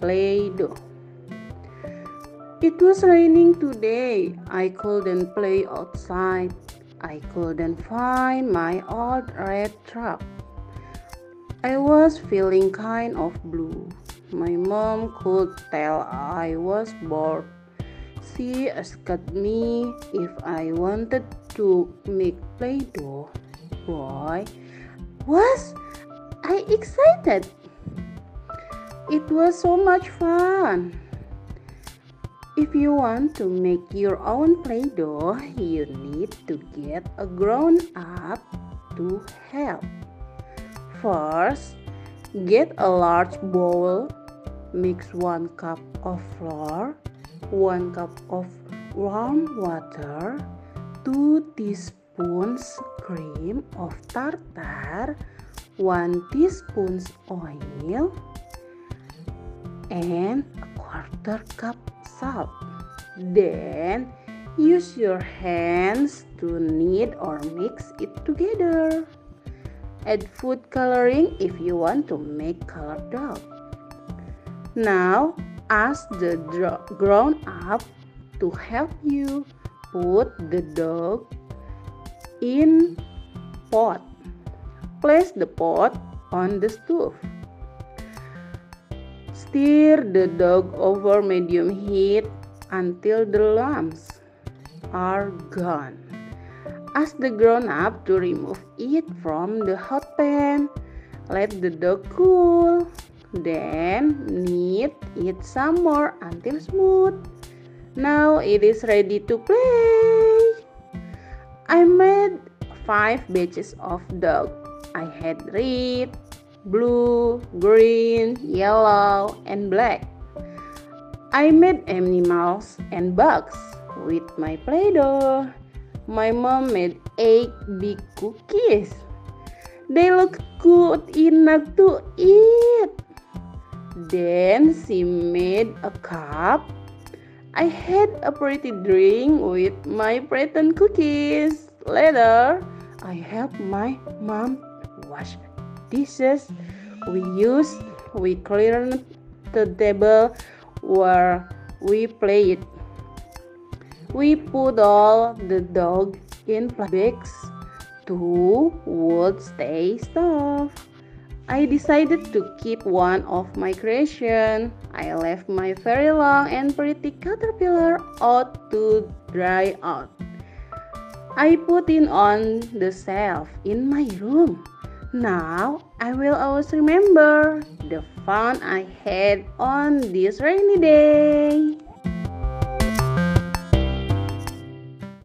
Play-Doh. It was raining today. I couldn't play outside. I couldn't find my old red truck. I was feeling kind of blue. My mom could tell I was bored. She asked me if I wanted to make Play-Doh. Boy, was I excited? It was so much fun. If you want to make your own Play-Doh, you need to get a grown-up to help. First, get a large bowl. Mix 1 cup of flour, 1 cup of warm water, 2 teaspoons cream of tartar, 1 teaspoon oil, and a quarter cup salt. Then use your hands to knead or mix it together. Add food coloring if you want to make colored dough. Now ask the grown up to help you put the dough in pot. Place the pot on the stove. Stir the dough over medium heat until the lumps are gone. Ask the grown up to remove it from the hot pan. Let the dough cool. Then knead it some more until smooth. Now it is ready to play. I made five batches of dough. I had red, blue, green, yellow, and black. I made animals and bugs with my Play-Doh. My mom made eight big cookies. They look good enough to eat. Then she made a cup. I had a pretty drink with my pretend cookies. Later, I helped my mom wash dishes we used we cleared the table where we played we put all the dog in bags to would stay stove I decided to keep one of my creation. I left my very long and pretty caterpillar out to dry out. I put it on the shelf in my room. Now I will always remember the fun I had on this rainy day.